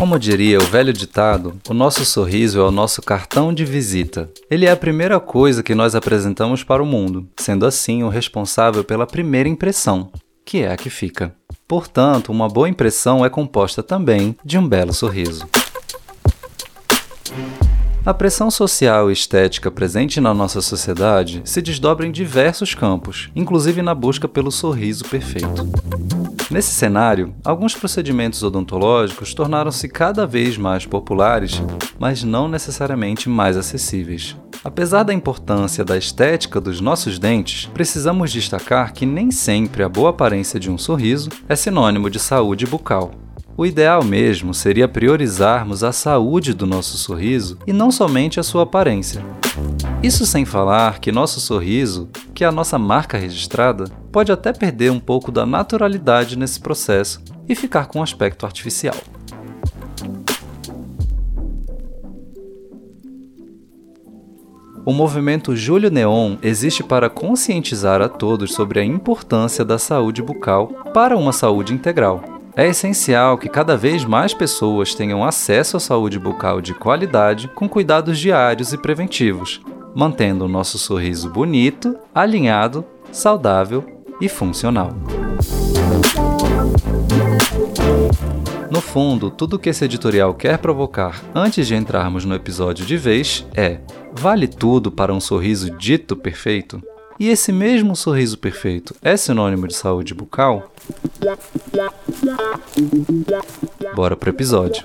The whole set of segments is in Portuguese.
Como diria o velho ditado, o nosso sorriso é o nosso cartão de visita. Ele é a primeira coisa que nós apresentamos para o mundo, sendo assim o responsável pela primeira impressão, que é a que fica. Portanto, uma boa impressão é composta também de um belo sorriso. A pressão social e estética presente na nossa sociedade se desdobra em diversos campos, inclusive na busca pelo sorriso perfeito. Nesse cenário, alguns procedimentos odontológicos tornaram-se cada vez mais populares, mas não necessariamente mais acessíveis. Apesar da importância da estética dos nossos dentes, precisamos destacar que nem sempre a boa aparência de um sorriso é sinônimo de saúde bucal. O ideal mesmo seria priorizarmos a saúde do nosso sorriso e não somente a sua aparência. Isso sem falar que nosso sorriso, que é a nossa marca registrada, pode até perder um pouco da naturalidade nesse processo e ficar com um aspecto artificial. O movimento Júlio Neon existe para conscientizar a todos sobre a importância da saúde bucal para uma saúde integral é essencial que cada vez mais pessoas tenham acesso à saúde bucal de qualidade com cuidados diários e preventivos, mantendo o nosso sorriso bonito, alinhado, saudável e funcional. No fundo, tudo que esse editorial quer provocar antes de entrarmos no episódio de vez é: vale tudo para um sorriso dito perfeito? E esse mesmo sorriso perfeito é sinônimo de saúde bucal? Bora pro episódio.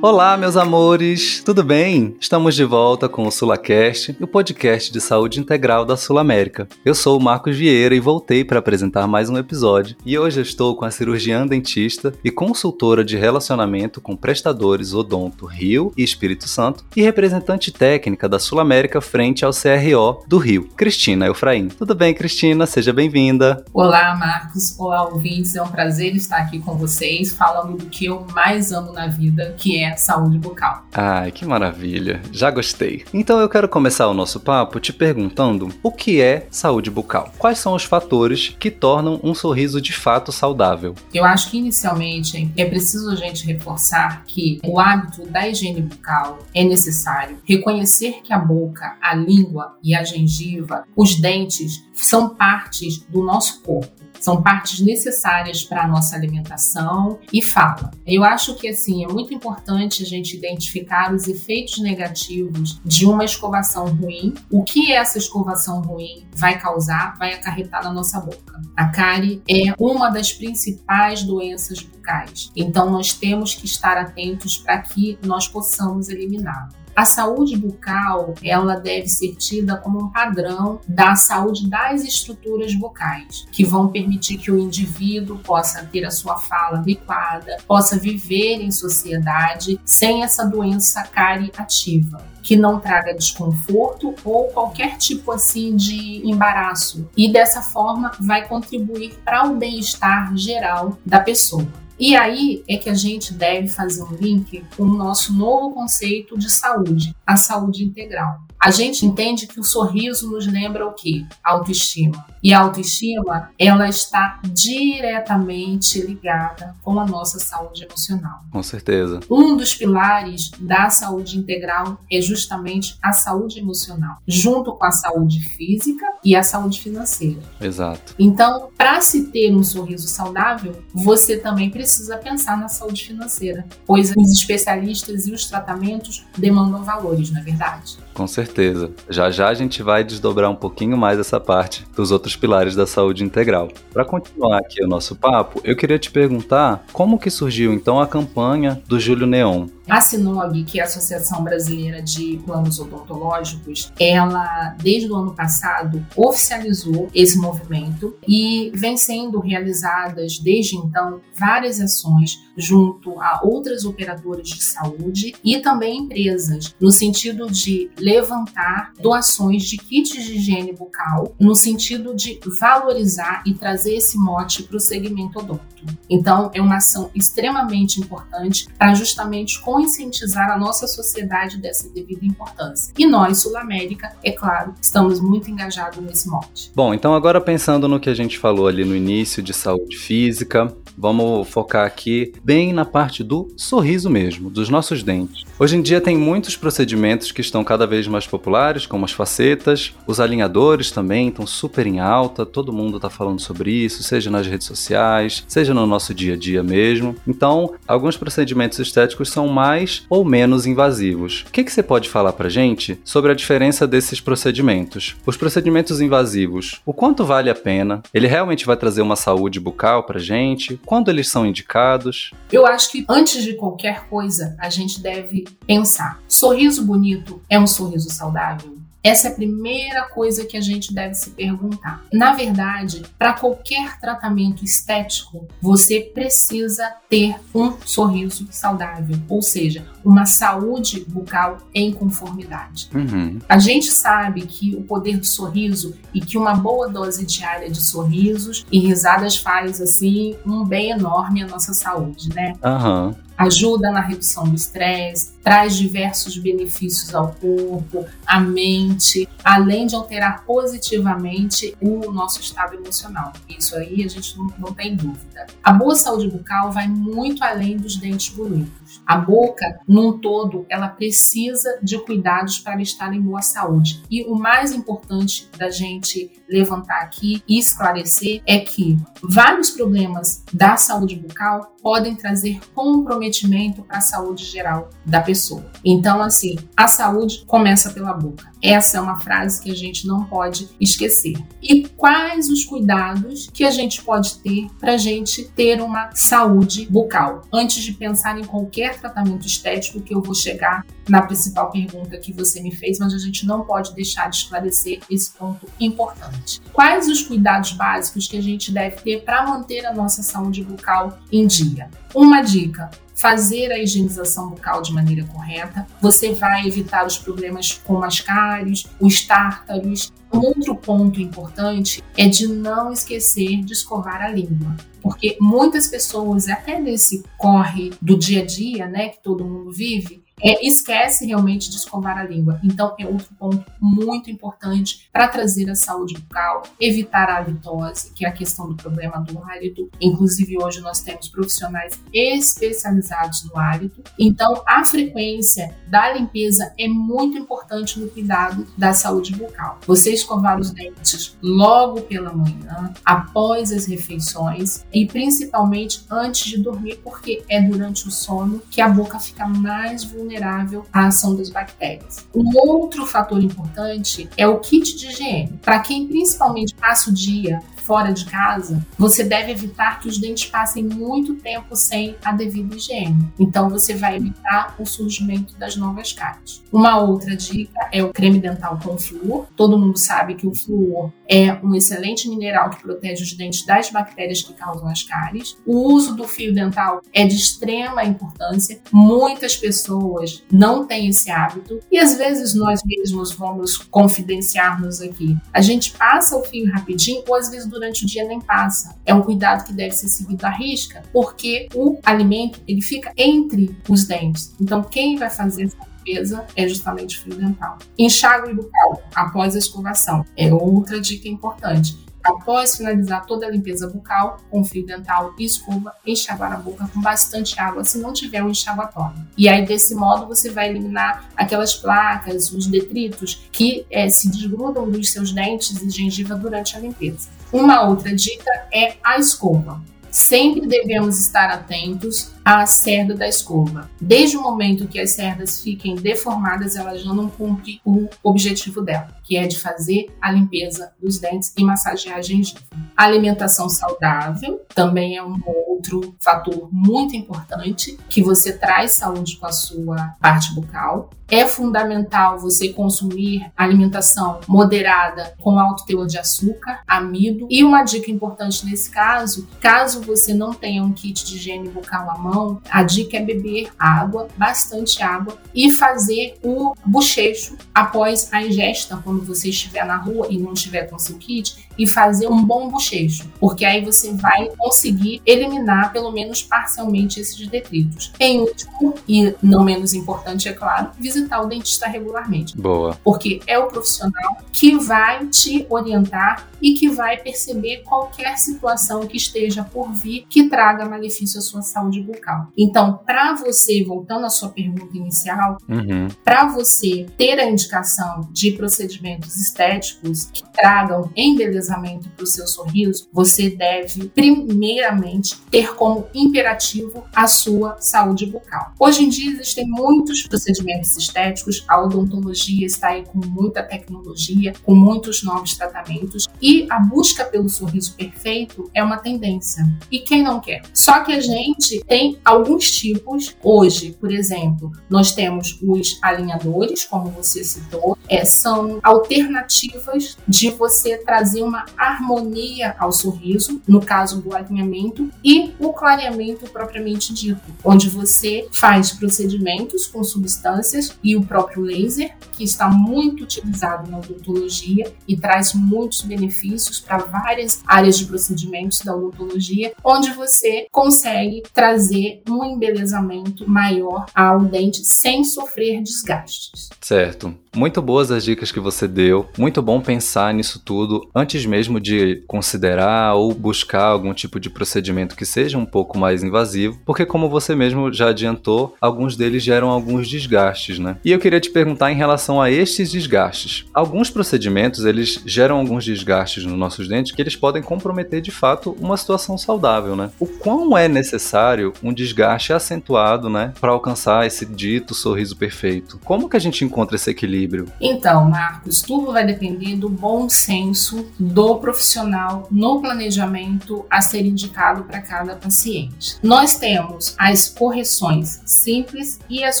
Olá, meus amores, tudo bem? Estamos de volta com o SulaCast, o podcast de saúde integral da Sul América. Eu sou o Marcos Vieira e voltei para apresentar mais um episódio. E hoje eu estou com a cirurgiã dentista e consultora de relacionamento com prestadores Odonto Rio e Espírito Santo e representante técnica da Sul América frente ao CRO do Rio, Cristina Eufraim. Tudo bem, Cristina? Seja bem-vinda. Olá, Marcos. Olá, ouvintes. É um prazer estar aqui com vocês, falando do que eu mais amo na vida, que é saúde bucal. Ai, que maravilha. Já gostei. Então eu quero começar o nosso papo te perguntando o que é saúde bucal? Quais são os fatores que tornam um sorriso de fato saudável? Eu acho que inicialmente é preciso a gente reforçar que o hábito da higiene bucal é necessário. Reconhecer que a boca, a língua e a gengiva, os dentes, são partes do nosso corpo são partes necessárias para a nossa alimentação e fala. Eu acho que assim é muito importante a gente identificar os efeitos negativos de uma escovação ruim, o que essa escovação ruim vai causar, vai acarretar na nossa boca. A cárie é uma das principais doenças bucais, então nós temos que estar atentos para que nós possamos eliminá-la. A saúde bucal, ela deve ser tida como um padrão da saúde das estruturas bucais, que vão permitir que o indivíduo possa ter a sua fala adequada, possa viver em sociedade sem essa doença ativa que não traga desconforto ou qualquer tipo assim de embaraço e dessa forma vai contribuir para o bem-estar geral da pessoa. E aí é que a gente deve fazer um link com o nosso novo conceito de saúde, a saúde integral. A gente entende que o sorriso nos lembra o quê? Autoestima. E a autoestima, ela está diretamente ligada com a nossa saúde emocional. Com certeza. Um dos pilares da saúde integral é justamente a saúde emocional, junto com a saúde física e a saúde financeira. Exato. Então, para se ter um sorriso saudável, você também precisa pensar na saúde financeira, pois os especialistas e os tratamentos demandam valores, não é verdade? Com certeza. Já já a gente vai desdobrar um pouquinho mais essa parte dos outros pilares da saúde integral. Para continuar aqui o nosso papo, eu queria te perguntar como que surgiu então a campanha do Júlio Neon. A Sinog, que é a Associação Brasileira de Planos Odontológicos, ela, desde o ano passado, oficializou esse movimento e vem sendo realizadas, desde então, várias ações junto a outras operadoras de saúde e também empresas, no sentido de levantar doações de kits de higiene bucal, no sentido de valorizar e trazer esse mote para o segmento odonto. Então, é uma ação extremamente importante para justamente conscientizar a nossa sociedade dessa devida importância. E nós, Sul América, é claro, estamos muito engajados nesse mote. Bom, então agora pensando no que a gente falou ali no início de saúde física, vamos focar aqui bem na parte do sorriso mesmo, dos nossos dentes. Hoje em dia tem muitos procedimentos que estão cada vez mais populares, como as facetas, os alinhadores também estão super em alta, todo mundo está falando sobre isso, seja nas redes sociais, seja no nosso dia a dia mesmo. Então, alguns procedimentos estéticos são mais ou menos invasivos. O que, que você pode falar pra gente sobre a diferença desses procedimentos? Os procedimentos invasivos, o quanto vale a pena? Ele realmente vai trazer uma saúde bucal pra gente? Quando eles são indicados? Eu acho que antes de qualquer coisa, a gente deve pensar: sorriso bonito é um sorriso saudável? Essa é a primeira coisa que a gente deve se perguntar. Na verdade, para qualquer tratamento estético, você precisa ter um sorriso saudável, ou seja, uma saúde bucal em conformidade. Uhum. A gente sabe que o poder do sorriso e que uma boa dose diária de sorrisos e risadas faz assim um bem enorme à nossa saúde, né? Uhum ajuda na redução do estresse, traz diversos benefícios ao corpo, à mente, além de alterar positivamente o nosso estado emocional. Isso aí a gente não, não tem dúvida. A boa saúde bucal vai muito além dos dentes bonitos. A boca, num todo, ela precisa de cuidados para estar em boa saúde. E o mais importante da gente levantar aqui e esclarecer é que vários problemas da saúde bucal podem trazer comprometimento para a saúde geral da pessoa. Então, assim, a saúde começa pela boca. Essa é uma frase que a gente não pode esquecer. E quais os cuidados que a gente pode ter para a gente ter uma saúde bucal? Antes de pensar em qualquer tratamento estético, que eu vou chegar na principal pergunta que você me fez, mas a gente não pode deixar de esclarecer esse ponto importante. Quais os cuidados básicos que a gente deve ter para manter a nossa saúde bucal em dia? Uma dica: fazer a higienização bucal de maneira correta, você vai evitar os problemas como as cáries, os tártaros. Um outro ponto importante é de não esquecer de escovar a língua. Porque muitas pessoas, até nesse corre do dia a dia, né, que todo mundo vive, é, esquece realmente de escovar a língua. Então, é outro ponto muito importante para trazer a saúde bucal, evitar a halitose, que é a questão do problema do hálito. Inclusive, hoje nós temos profissionais especializados no hálito. Então, a frequência da limpeza é muito importante no cuidado da saúde bucal. Você escovar os dentes logo pela manhã, após as refeições e principalmente antes de dormir, porque é durante o sono que a boca fica mais vulnerável vulnerável à ação das bactérias. Um outro fator importante é o kit de higiene. Para quem principalmente passa o dia fora de casa, você deve evitar que os dentes passem muito tempo sem a devida higiene. Então você vai evitar o surgimento das novas cáries. Uma outra dica é o creme dental com flúor. Todo mundo sabe que o flúor é um excelente mineral que protege os dentes das bactérias que causam as cáries. O uso do fio dental é de extrema importância. Muitas pessoas não têm esse hábito e às vezes nós mesmos vamos confidenciar-nos aqui. A gente passa o fio rapidinho ou às vezes durante o dia nem passa. É um cuidado que deve ser seguido à risca, porque o alimento ele fica entre os dentes. Então, quem vai fazer essa limpeza é justamente o fio dental. Enxágue bucal após a escovação é outra dica importante. Após finalizar toda a limpeza bucal, com fio dental e escova, enxaguar a boca com bastante água, se não tiver um enxaguatório. E aí, desse modo, você vai eliminar aquelas placas, os detritos que é, se desgrudam dos seus dentes e gengiva durante a limpeza. Uma outra dica é a escova. Sempre devemos estar atentos à cerda da escova. Desde o momento que as cerdas fiquem deformadas, ela já não cumpre o objetivo dela, que é de fazer a limpeza dos dentes e massagear a gengiva. A alimentação saudável também é um outro fator muito importante que você traz saúde com a sua parte bucal. É fundamental você consumir alimentação moderada com alto teor de açúcar, amido. E uma dica importante nesse caso, caso você não tenha um kit de higiene bucal à mão, mão, a dica é beber água, bastante água, e fazer o bochecho após a ingesta, quando você estiver na rua e não estiver com seu kit, e fazer um bom bochecho, porque aí você vai conseguir eliminar pelo menos parcialmente esses detritos. Em último, e não menos importante, é claro, visitar o dentista regularmente. Boa. Porque é o profissional que vai te orientar e que vai perceber qualquer situação que esteja por vir que traga malefício à sua saúde bucal. Então, para você, voltando à sua pergunta inicial, uhum. para você ter a indicação de procedimentos estéticos que tragam embelezamento para o seu sorriso, você deve, primeiramente, ter como imperativo a sua saúde bucal. Hoje em dia existem muitos procedimentos estéticos, a odontologia está aí com muita tecnologia, com muitos novos tratamentos e a busca pelo sorriso perfeito é uma tendência. E quem não quer? Só que a gente tem alguns tipos. Hoje, por exemplo, nós temos os alinhadores, como você citou, é, são alternativas de você trazer uma harmonia ao sorriso, no caso do alinhamento, e o clareamento propriamente dito, onde você faz procedimentos com substâncias e o próprio laser, que está muito utilizado na odontologia e traz muitos benefícios para várias áreas de procedimentos da odontologia, onde você consegue trazer um embelezamento maior ao dente sem sofrer desgastes. Certo. Muito boas as dicas que você deu. Muito bom pensar nisso tudo antes mesmo de considerar ou buscar algum tipo de procedimento que seja um pouco mais invasivo, porque como você mesmo já adiantou, alguns deles geram alguns desgastes, né? E eu queria te perguntar em relação a estes desgastes. Alguns procedimentos, eles geram alguns desgastes nos nossos dentes que eles podem comprometer de fato uma situação saudável, né? O quão é necessário um desgaste acentuado, né, para alcançar esse dito sorriso perfeito? Como que a gente encontra esse equilíbrio? Equilíbrio? Então, Marcos, tudo vai depender do bom senso do profissional no planejamento a ser indicado para cada paciente. Nós temos as correções simples e as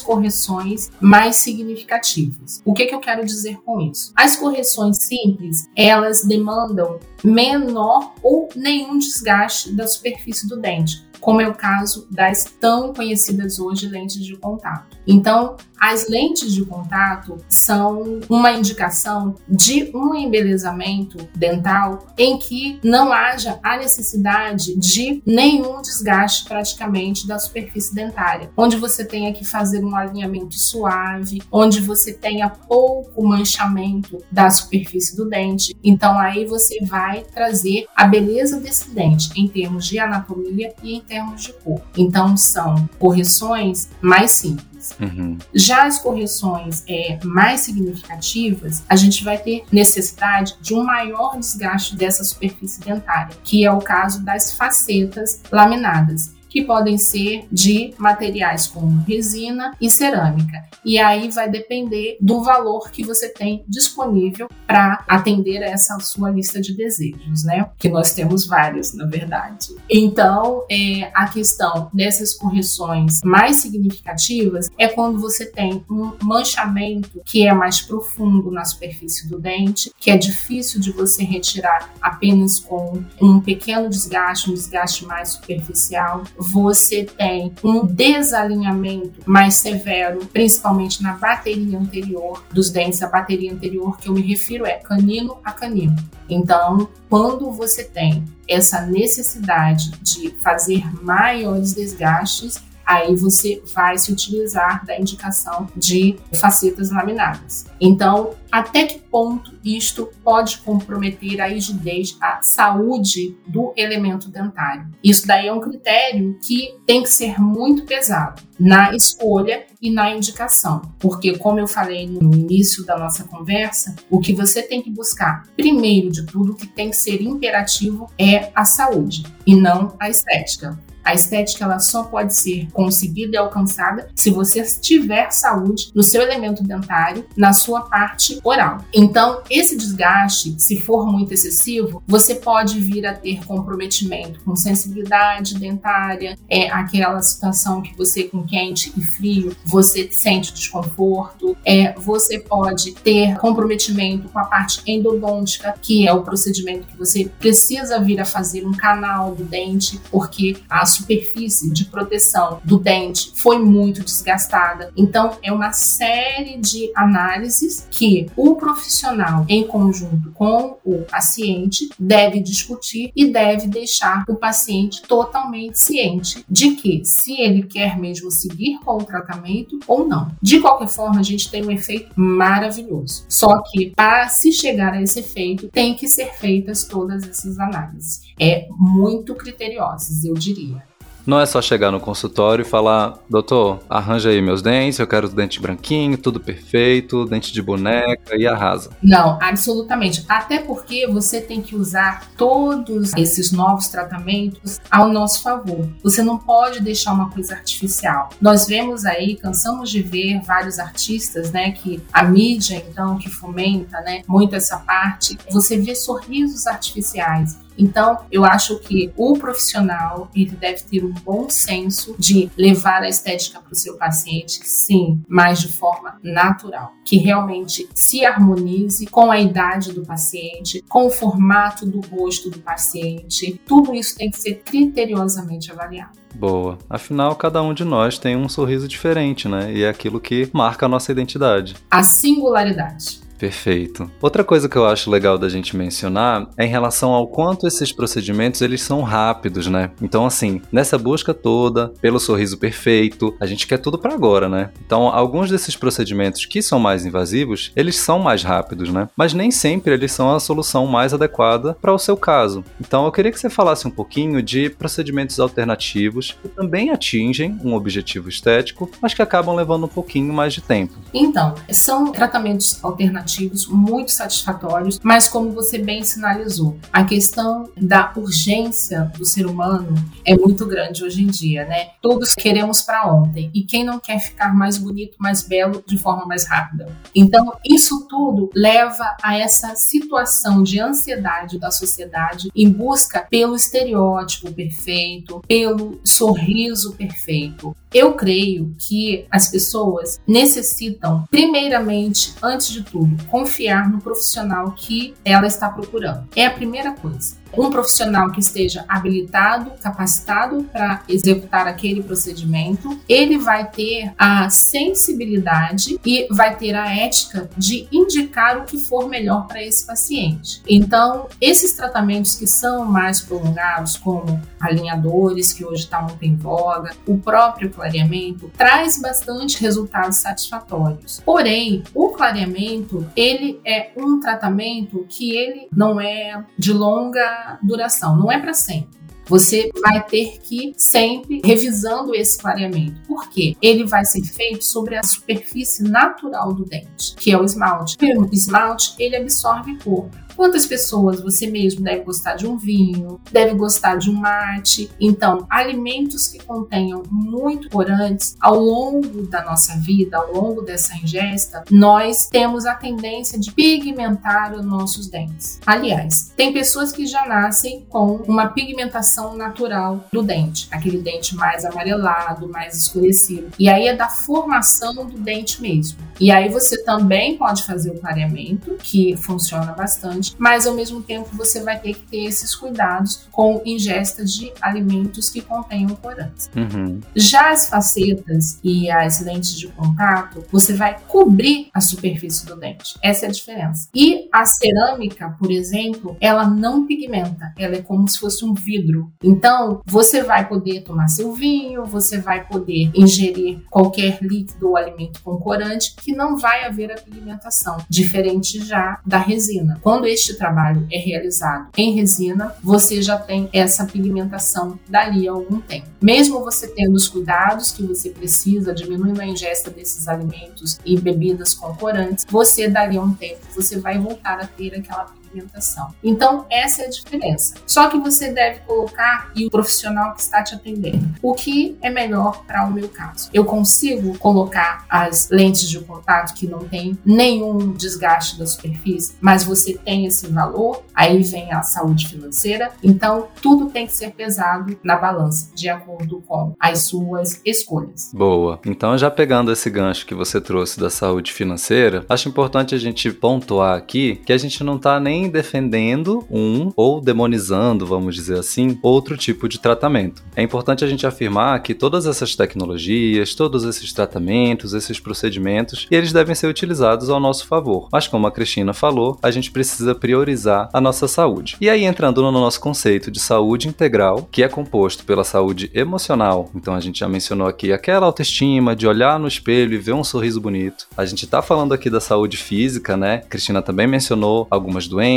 correções mais significativas. O que, que eu quero dizer com isso? As correções simples, elas demandam menor ou nenhum desgaste da superfície do dente como é o caso das tão conhecidas hoje lentes de contato. Então, as lentes de contato são uma indicação de um embelezamento dental em que não haja a necessidade de nenhum desgaste praticamente da superfície dentária, onde você tenha que fazer um alinhamento suave, onde você tenha pouco manchamento da superfície do dente. Então aí você vai trazer a beleza desse dente em termos de anatomia e em termos de cor. Então são correções mais simples. Uhum. Já as correções é, mais significativas, a gente vai ter necessidade de um maior desgaste dessa superfície dentária, que é o caso das facetas laminadas que podem ser de materiais como resina e cerâmica. E aí vai depender do valor que você tem disponível para atender essa sua lista de desejos, né? Que nós temos vários, na verdade. Então, é, a questão dessas correções mais significativas é quando você tem um manchamento que é mais profundo na superfície do dente, que é difícil de você retirar apenas com um pequeno desgaste, um desgaste mais superficial você tem um desalinhamento mais severo, principalmente na bateria anterior dos dentes. A bateria anterior que eu me refiro é canino a canino. Então, quando você tem essa necessidade de fazer maiores desgastes, aí você vai se utilizar da indicação de facetas laminadas. Então, até que ponto isto pode comprometer a rigidez, a saúde do elemento dentário? Isso daí é um critério que tem que ser muito pesado na escolha e na indicação, porque como eu falei no início da nossa conversa, o que você tem que buscar, primeiro de tudo, que tem que ser imperativo é a saúde e não a estética. A estética ela só pode ser conseguida e alcançada se você tiver saúde no seu elemento dentário, na sua parte oral. Então, esse desgaste, se for muito excessivo, você pode vir a ter comprometimento com sensibilidade dentária, é aquela situação que você com quente e frio, você sente desconforto, é você pode ter comprometimento com a parte endodôntica, que é o procedimento que você precisa vir a fazer um canal do dente, porque a superfície de proteção do dente foi muito desgastada. Então, é uma série de análises que o profissional, em conjunto com o paciente, deve discutir e deve deixar o paciente totalmente ciente de que se ele quer mesmo seguir com o tratamento ou não. De qualquer forma, a gente tem um efeito maravilhoso. Só que para se chegar a esse efeito, tem que ser feitas todas essas análises. É muito criteriosas, eu diria. Não é só chegar no consultório e falar, doutor, arranja aí meus dentes, eu quero dente branquinho, tudo perfeito, dente de boneca e arrasa. Não, absolutamente. Até porque você tem que usar todos esses novos tratamentos ao nosso favor. Você não pode deixar uma coisa artificial. Nós vemos aí, cansamos de ver vários artistas, né, que a mídia então que fomenta, né, muito essa parte. Você vê sorrisos artificiais então, eu acho que o profissional ele deve ter um bom senso de levar a estética para o seu paciente, sim, mas de forma natural, que realmente se harmonize com a idade do paciente, com o formato do rosto do paciente. Tudo isso tem que ser criteriosamente avaliado. Boa. Afinal, cada um de nós tem um sorriso diferente, né? E é aquilo que marca a nossa identidade. A singularidade. Perfeito. Outra coisa que eu acho legal da gente mencionar é em relação ao quanto esses procedimentos eles são rápidos, né? Então assim, nessa busca toda pelo sorriso perfeito, a gente quer tudo para agora, né? Então, alguns desses procedimentos que são mais invasivos, eles são mais rápidos, né? Mas nem sempre eles são a solução mais adequada para o seu caso. Então, eu queria que você falasse um pouquinho de procedimentos alternativos que também atingem um objetivo estético, mas que acabam levando um pouquinho mais de tempo. Então, são tratamentos alternativos muito satisfatórios, mas como você bem sinalizou, a questão da urgência do ser humano é muito grande hoje em dia, né? Todos queremos para ontem e quem não quer ficar mais bonito, mais belo de forma mais rápida. Então, isso tudo leva a essa situação de ansiedade da sociedade em busca pelo estereótipo perfeito, pelo sorriso perfeito. Eu creio que as pessoas necessitam, primeiramente, antes de tudo, confiar no profissional que ela está procurando. É a primeira coisa um profissional que esteja habilitado, capacitado para executar aquele procedimento, ele vai ter a sensibilidade e vai ter a ética de indicar o que for melhor para esse paciente. Então, esses tratamentos que são mais prolongados, como alinhadores, que hoje está muito em voga, o próprio clareamento, traz bastante resultados satisfatórios. Porém, o clareamento, ele é um tratamento que ele não é de longa duração, não é para sempre. Você vai ter que sempre revisando esse clareamento. Por quê? Ele vai ser feito sobre a superfície natural do dente, que é o esmalte. O esmalte, ele absorve cor. Quantas pessoas você mesmo deve gostar de um vinho, deve gostar de um mate? Então, alimentos que contenham muito corantes ao longo da nossa vida, ao longo dessa ingesta, nós temos a tendência de pigmentar os nossos dentes. Aliás, tem pessoas que já nascem com uma pigmentação natural do dente, aquele dente mais amarelado, mais escurecido. E aí é da formação do dente mesmo. E aí você também pode fazer o clareamento, que funciona bastante mas ao mesmo tempo você vai ter que ter esses cuidados com ingesta de alimentos que contenham corantes. Uhum. Já as facetas e as lentes de contato, você vai cobrir a superfície do dente. Essa é a diferença. E a cerâmica, por exemplo, ela não pigmenta, ela é como se fosse um vidro. Então, você vai poder tomar seu vinho, você vai poder ingerir qualquer líquido ou alimento com corante que não vai haver a pigmentação, diferente já da resina. Quando este trabalho é realizado em resina, você já tem essa pigmentação dali a algum tempo. Mesmo você tendo os cuidados que você precisa, diminuindo a ingesta desses alimentos e bebidas com corantes, você dali a um tempo você vai voltar a ter aquela alimentação. Então, essa é a diferença. Só que você deve colocar e o profissional que está te atendendo. O que é melhor para o meu caso? Eu consigo colocar as lentes de contato que não tem nenhum desgaste da superfície, mas você tem esse valor, aí vem a saúde financeira. Então, tudo tem que ser pesado na balança, de acordo com as suas escolhas. Boa. Então, já pegando esse gancho que você trouxe da saúde financeira, acho importante a gente pontuar aqui que a gente não está nem também defendendo um ou demonizando, vamos dizer assim, outro tipo de tratamento. É importante a gente afirmar que todas essas tecnologias, todos esses tratamentos, esses procedimentos, eles devem ser utilizados ao nosso favor. Mas como a Cristina falou, a gente precisa priorizar a nossa saúde. E aí entrando no nosso conceito de saúde integral, que é composto pela saúde emocional. Então a gente já mencionou aqui aquela autoestima de olhar no espelho e ver um sorriso bonito. A gente está falando aqui da saúde física, né? Cristina também mencionou algumas doenças,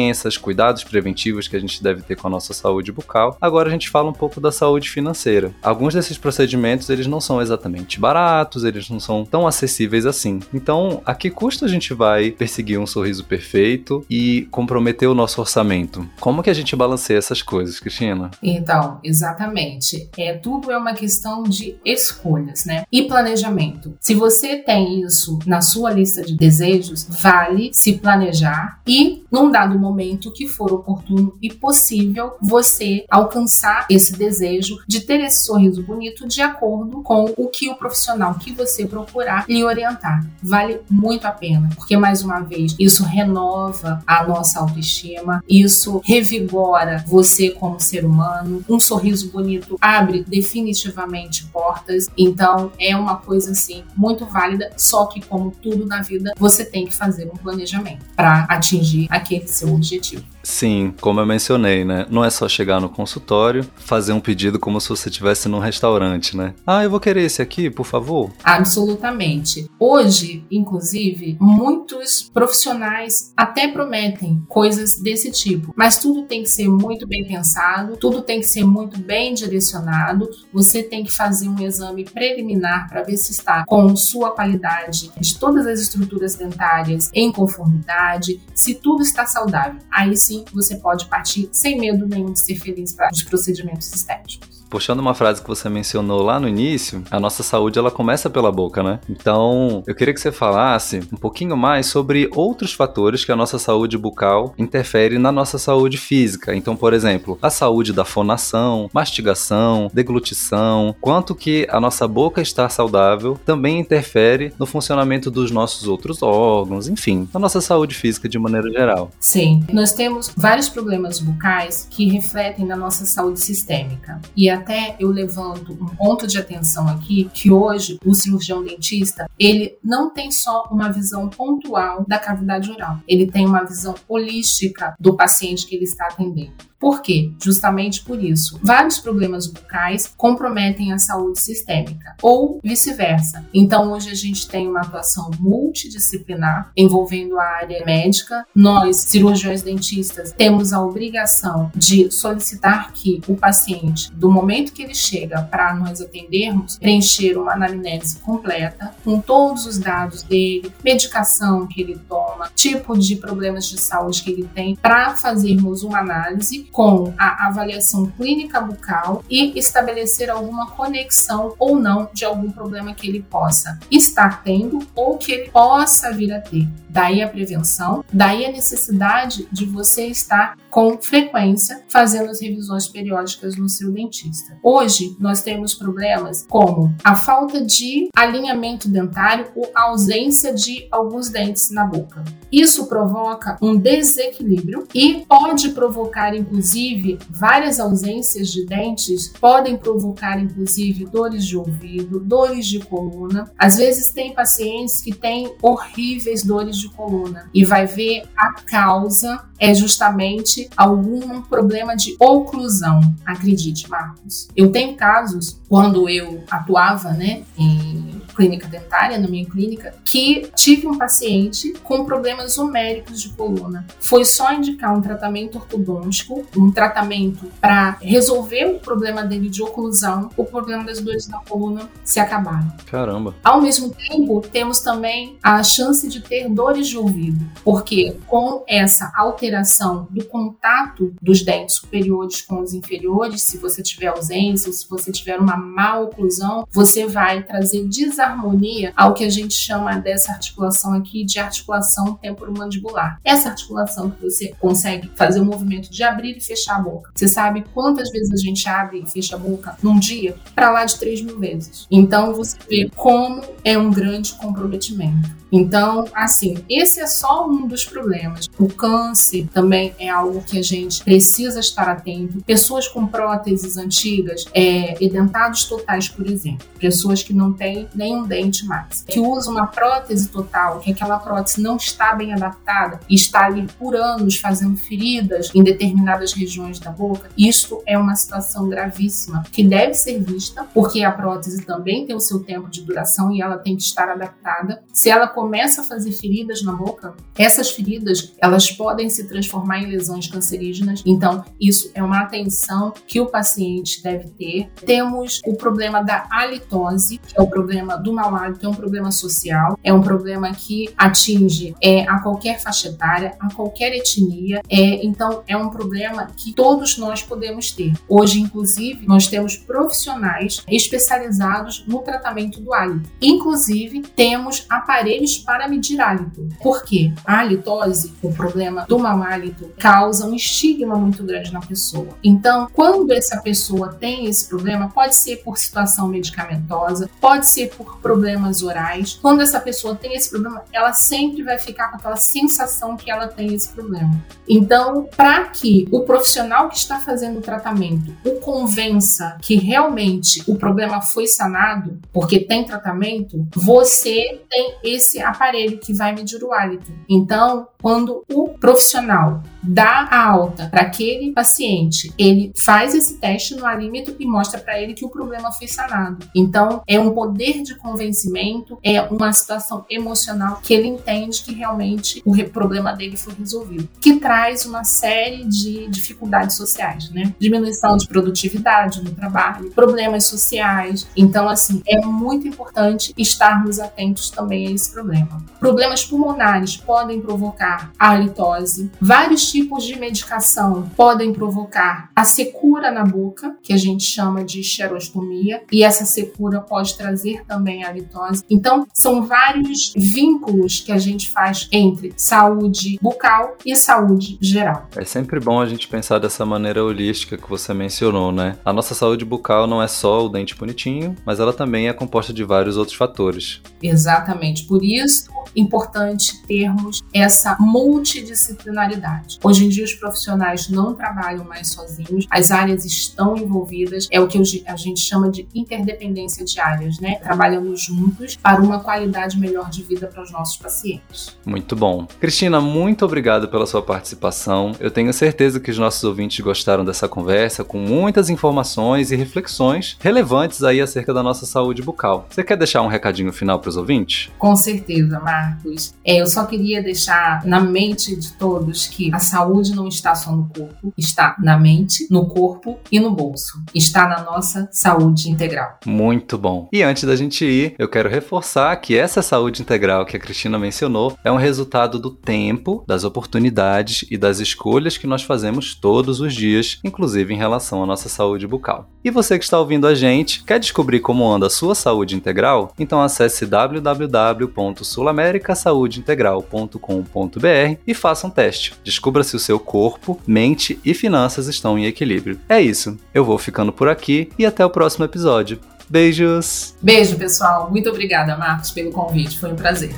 cuidados preventivos que a gente deve ter com a nossa saúde bucal. Agora a gente fala um pouco da saúde financeira. Alguns desses procedimentos eles não são exatamente baratos, eles não são tão acessíveis assim. Então, a que custo a gente vai perseguir um sorriso perfeito e comprometer o nosso orçamento? Como que a gente balanceia essas coisas, Cristina? Então, exatamente. É tudo é uma questão de escolhas, né? E planejamento. Se você tem isso na sua lista de desejos, vale se planejar e, num dado momento que for oportuno e possível, você alcançar esse desejo de ter esse sorriso bonito de acordo com o que o profissional que você procurar lhe orientar. Vale muito a pena, porque mais uma vez, isso renova a nossa autoestima, isso revigora você como ser humano. Um sorriso bonito abre definitivamente portas, então é uma coisa assim muito válida, só que como tudo na vida, você tem que fazer um planejamento para atingir aquele seu objetivo. Sim, como eu mencionei, né? Não é só chegar no consultório, fazer um pedido como se você estivesse num restaurante, né? Ah, eu vou querer esse aqui, por favor. Absolutamente. Hoje, inclusive, muitos profissionais até prometem coisas desse tipo, mas tudo tem que ser muito bem pensado, tudo tem que ser muito bem direcionado. Você tem que fazer um exame preliminar para ver se está com sua qualidade de todas as estruturas dentárias em conformidade, se tudo está saudável. Aí sim sim você pode partir sem medo nenhum de ser feliz para os procedimentos estéticos puxando uma frase que você mencionou lá no início, a nossa saúde ela começa pela boca, né? Então, eu queria que você falasse um pouquinho mais sobre outros fatores que a nossa saúde bucal interfere na nossa saúde física. Então, por exemplo, a saúde da fonação, mastigação, deglutição, quanto que a nossa boca estar saudável também interfere no funcionamento dos nossos outros órgãos, enfim, na nossa saúde física de maneira geral. Sim, nós temos vários problemas bucais que refletem na nossa saúde sistêmica. E a até eu levanto um ponto de atenção aqui que hoje o cirurgião dentista ele não tem só uma visão pontual da cavidade oral, ele tem uma visão holística do paciente que ele está atendendo. Por quê? Justamente por isso. Vários problemas bucais comprometem a saúde sistêmica ou vice-versa. Então, hoje a gente tem uma atuação multidisciplinar envolvendo a área médica. Nós, cirurgiões dentistas, temos a obrigação de solicitar que o paciente, do momento que ele chega para nós atendermos, preencher uma anamnese completa com todos os dados dele, medicação que ele toma, tipo de problemas de saúde que ele tem, para fazermos uma análise com a avaliação clínica bucal e estabelecer alguma conexão ou não de algum problema que ele possa estar tendo ou que ele possa vir a ter. Daí a prevenção, daí a necessidade de você estar com frequência fazendo as revisões periódicas no seu dentista. Hoje nós temos problemas como a falta de alinhamento dentário ou a ausência de alguns dentes na boca. Isso provoca um desequilíbrio e pode provocar inclusive várias ausências de dentes, podem provocar inclusive dores de ouvido, dores de coluna. Às vezes tem pacientes que têm horríveis dores de coluna e vai ver a causa é justamente algum problema de oclusão. Acredite, Marcos. Eu tenho casos quando eu atuava, né, em clínica dentária, na minha clínica, que tive um paciente com problemas homéricos de coluna. Foi só indicar um tratamento ortodôntico, um tratamento para resolver o problema dele de oclusão, o problema das dores na coluna se acabaram. Caramba. Ao mesmo tempo, temos também a chance de ter dores de ouvido, porque com essa alteração do contato dos dentes superiores com os inferiores, se você tiver ausência ou se você tiver uma má oclusão, você vai trazer desarmonia harmonia ao que a gente chama dessa articulação aqui de articulação temporomandibular. Essa articulação que você consegue fazer o movimento de abrir e fechar a boca. Você sabe quantas vezes a gente abre e fecha a boca num dia? Para lá de 3 mil vezes. Então você vê como é um grande comprometimento. Então, assim, esse é só um dos problemas. O câncer também é algo que a gente precisa estar atento. Pessoas com próteses antigas, é, edentados totais, por exemplo, pessoas que não têm nenhum dente mais, que usam uma prótese total, que aquela prótese não está bem adaptada e está ali por anos fazendo feridas em determinadas regiões da boca, isto é uma situação gravíssima que deve ser vista, porque a prótese também tem o seu tempo de duração e ela tem que estar adaptada. Se ela começa a fazer feridas na boca, essas feridas elas podem se transformar em lesões cancerígenas. Então, isso é uma atenção que o paciente deve ter. Temos o problema da halitose, que é o problema do mau hálito, é um problema social, é um problema que atinge é, a qualquer faixa etária, a qualquer etnia. É, então, é um problema que todos nós podemos ter. Hoje, inclusive, nós temos profissionais especializados no tratamento do hálito. Inclusive, temos aparelhos para medir hálito. Por quê? A halitose, o problema do mau hálito, causa um estigma muito grande na pessoa. Então, quando essa pessoa tem esse problema, pode ser por situação medicamentosa, pode ser por problemas orais. Quando essa pessoa tem esse problema, ela sempre vai ficar com aquela sensação que ela tem esse problema. Então, para que o profissional que está fazendo o tratamento o convença que realmente o problema foi sanado, porque tem tratamento, você tem esse aparelho que vai medir o hálito. Então, quando o profissional dá a alta para aquele paciente, ele faz esse teste no alímetro e mostra para ele que o problema foi sanado. Então, é um poder de convencimento, é uma situação emocional que ele entende que realmente o problema dele foi resolvido, que traz uma série de dificuldades sociais, né? Diminuição de produtividade no trabalho, problemas sociais. Então, assim, é muito importante estarmos atentos também a esse problema. Problemas pulmonares podem provocar a halitose, vários tipos de medicação podem provocar a secura na boca, que a gente chama de xerostomia, e essa secura pode trazer também a litose. Então, são vários vínculos que a gente faz entre saúde bucal e saúde geral. É sempre bom a gente pensar dessa maneira holística que você mencionou, né? A nossa saúde bucal não é só o dente bonitinho, mas ela também é composta de vários outros fatores. Exatamente. Por isso, importante termos essa multidisciplinaridade. Hoje em dia, os profissionais não trabalham mais sozinhos, as áreas estão envolvidas, é o que a gente chama de interdependência de áreas, né? Trabalhando juntos para uma qualidade melhor de vida para os nossos pacientes. Muito bom. Cristina, muito obrigado pela sua participação. Eu tenho certeza que os nossos ouvintes gostaram dessa conversa, com muitas informações e reflexões relevantes aí acerca da nossa saúde bucal. Você quer deixar um recadinho final para os ouvintes? Com certeza, Marcos. É, eu só queria deixar na mente de todos que a saúde não está só no corpo, está na mente, no corpo e no bolso. Está na nossa saúde integral. Muito bom. E antes da gente ir, eu quero reforçar que essa saúde integral que a Cristina mencionou é um resultado do tempo, das oportunidades e das escolhas que nós fazemos todos os dias, inclusive em relação à nossa saúde bucal. E você que está ouvindo a gente, quer descobrir como anda a sua saúde integral? Então acesse www.sulamericasaudeintegral.com.br e faça um teste. Descubra se o seu corpo, mente e finanças estão em equilíbrio. É isso. Eu vou ficando por aqui e até o próximo episódio. Beijos! Beijo, pessoal. Muito obrigada, Marcos, pelo convite. Foi um prazer.